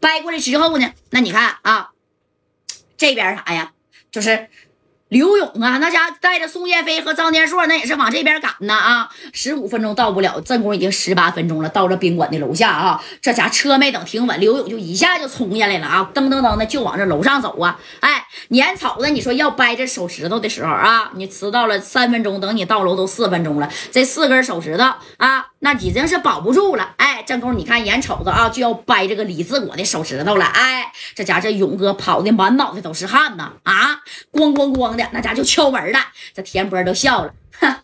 掰过来之后呢，那你看啊，这边啥呀？就是刘勇啊，那家带着宋建飞和张天硕，那也是往这边赶呢啊！十五分钟到不了，正宫已经十八分钟了，到了宾馆的楼下啊，这家车没等停稳，刘勇就一下就冲下来了啊，噔噔噔的就往这楼上走啊！哎，年草子，你说要掰这手指头的时候啊，你迟到了三分钟，等你到楼都四分钟了，这四根手指头啊，那已经是保不住了。哎，正宫，你看眼瞅着啊，就要掰这个李自国的手指头了。哎，这家这勇哥跑的满脑袋都是汗呐啊，咣咣咣的。那家就敲门了，这田波都笑了，哼，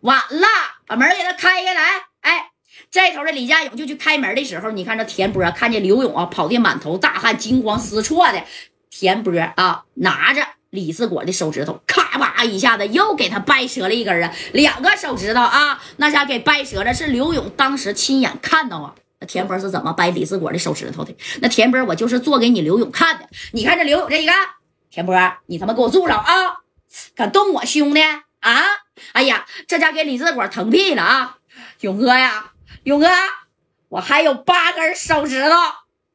晚了，把门给他开开来。哎，这头的李家勇就去开门的时候，你看这田波看见刘勇啊，跑的满头大汗，惊慌失措的。田波啊，拿着李四果的手指头，咔吧一下子又给他掰折了一根啊，两个手指头啊，那家给掰折了。是刘勇当时亲眼看到啊，那田波是怎么掰李四果的手指头的？那田波，我就是做给你刘勇看的。你看这刘勇这一个。田波，你他妈给我住手啊！敢动我兄弟啊！哎呀，这家给李志果疼屁了啊！勇哥呀，勇哥，我还有八根手指头，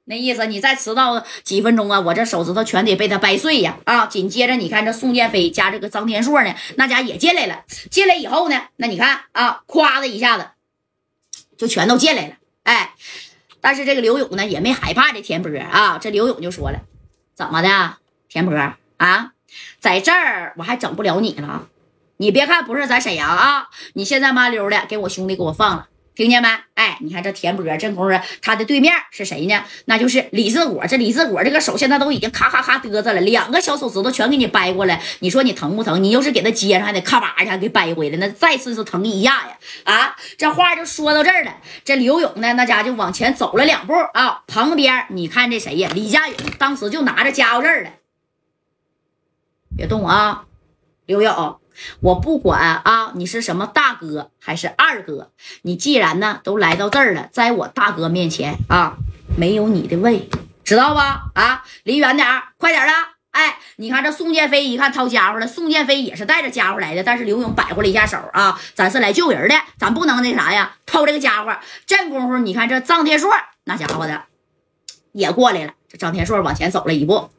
那意思你再迟到几分钟啊，我这手指头全得被他掰碎呀！啊！紧接着你看这宋建飞加这个张天硕呢，那家也进来了。进来以后呢，那你看啊，咵的一下子就全都进来了。哎，但是这个刘勇呢也没害怕这田波啊，这刘勇就说了，怎么的？田波啊，在这儿我还整不了你了。你别看不是在沈阳啊，你现在麻溜的给我兄弟给我放了，听见没？哎，你看这田波这功夫，他的对面是谁呢？那就是李自果。这李自果这个手现在都已经咔咔咔嘚瑟了，两个小手指头全给你掰过来。你说你疼不疼？你要是给他接上，还得咔吧一下给掰回来，那再次是疼一下呀！啊，这话就说到这儿了。这刘勇呢，那家就往前走了两步啊，旁边你看这谁呀？李家勇当时就拿着家伙事儿了。别动啊，刘勇！我不管啊，你是什么大哥还是二哥，你既然呢都来到这儿了，在我大哥面前啊，没有你的位，知道吧？啊，离远点快点的！哎，你看这宋建飞一看掏家伙了，宋建飞也是带着家伙来的，但是刘勇摆过了一下手啊，咱是来救人的，咱不能那啥呀，偷这个家伙。这功夫，你看这张天硕那家伙的也过来了，这张天硕往前走了一步，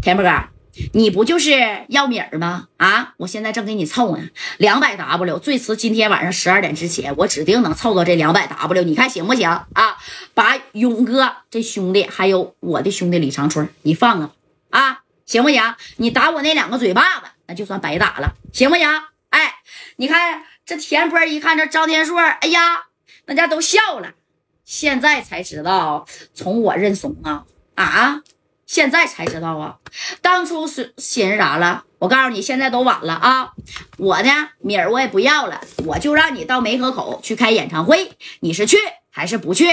田波哥。你不就是要米儿吗？啊，我现在正给你凑呢，两百 W，最迟今天晚上十二点之前，我指定能凑到这两百 W，你看行不行啊？把勇哥这兄弟，还有我的兄弟李长春，你放了啊，行不行？你打我那两个嘴巴子，那就算白打了，行不行？哎，你看这田波一看这张天硕，哎呀，那家都笑了，现在才知道从我认怂啊啊！现在才知道啊，当初是寻思啥了？我告诉你，现在都晚了啊！我呢，米儿我也不要了，我就让你到梅河口去开演唱会，你是去还是不去？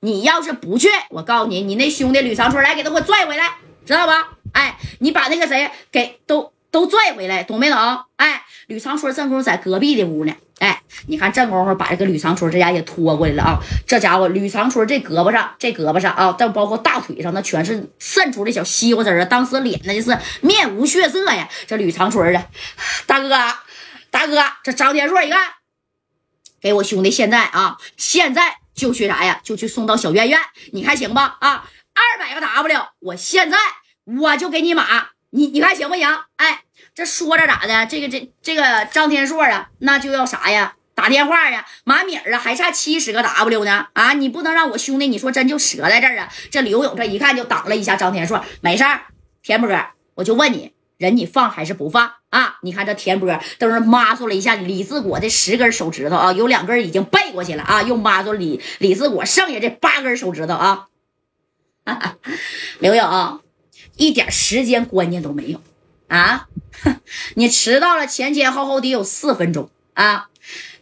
你要是不去，我告诉你，你那兄弟吕长春来给他给我拽回来，知道吧？哎，你把那个谁给都都拽回来，懂没懂？哎，吕长春正宫在隔壁的屋呢。哎，你看这功夫把这个吕长春这家也拖过来了啊！这家伙吕长春这胳膊上、这胳膊上啊，再包括大腿上，那全是渗出的小西瓜汁啊！当时脸那就是面无血色呀！这吕长春啊，大哥，大哥，这张天硕一看，给我兄弟现在啊，现在就去啥呀？就去送到小院院，你看行吧？啊，二百个 W，我现在我就给你码，你你看行不行？哎。这说着咋的？这个这这个张天硕啊，那就要啥呀？打电话呀！马米儿啊，还差七十个 W 呢！啊，你不能让我兄弟，你说真就折在这儿啊？这刘勇这一看就挡了一下张天硕，没事儿，田波，我就问你，人你放还是不放啊？你看这田波都是抹住了一下李志国的十根手指头啊，有两根已经背过去了啊，又抹住李李志国剩下这八根手指头啊！刘勇一点时间观念都没有啊！你迟到了，前前后后得有四分钟啊！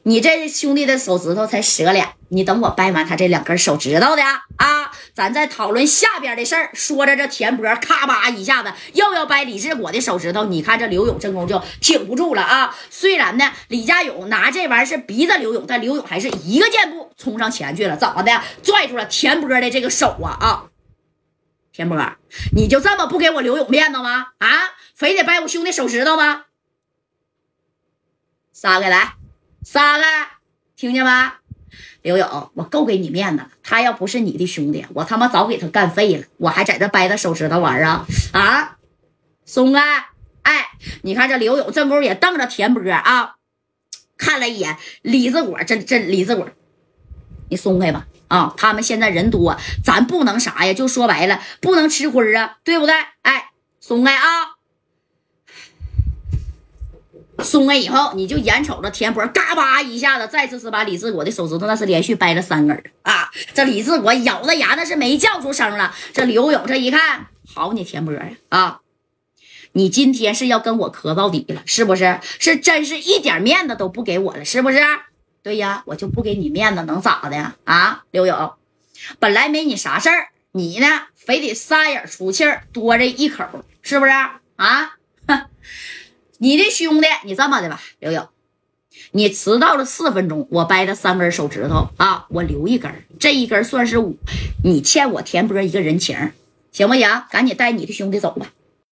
你这兄弟的手指头才折俩，你等我掰完他这两根手指头的啊！咱再讨论下边的事儿。说着，这田波咔吧一下子又要掰李志国的手指头，你看这刘勇真功就挺不住了啊！虽然呢，李家勇拿这玩意儿是逼着刘勇，但刘勇还是一个箭步冲上前去了，怎么的？拽住了田波的这个手啊啊！田波，你就这么不给我刘勇面子吗？啊？非得掰我兄弟手指头吗？撒开来，撒开，听见没？刘勇，我够给你面子了。他要不是你的兄弟，我他妈早给他干废了。我还在这掰他手指头玩啊啊！松开！哎，你看这刘勇这功夫也瞪着田波啊，看了一眼李子果，这这李子果，你松开吧啊！他们现在人多，咱不能啥呀？就说白了，不能吃亏啊，对不对？哎，松开啊！松开以后，你就眼瞅着田波嘎巴一下子，再次是把李志国的手指头那是连续掰了三根啊！这李志国咬着牙那是没叫出声了。这刘勇这一看，好你田波呀啊！你今天是要跟我磕到底了，是不是？是真是一点面子都不给我了，是不是？对呀，我就不给你面子，能咋的？啊，刘勇，本来没你啥事儿，你呢非得撒眼出气儿，多这一口，是不是？啊，你的兄弟，你这么的吧，刘勇，你迟到了四分钟，我掰了三根手指头啊，我留一根，这一根算是五，你欠我田波一个人情，行不行？赶紧带你的兄弟走吧。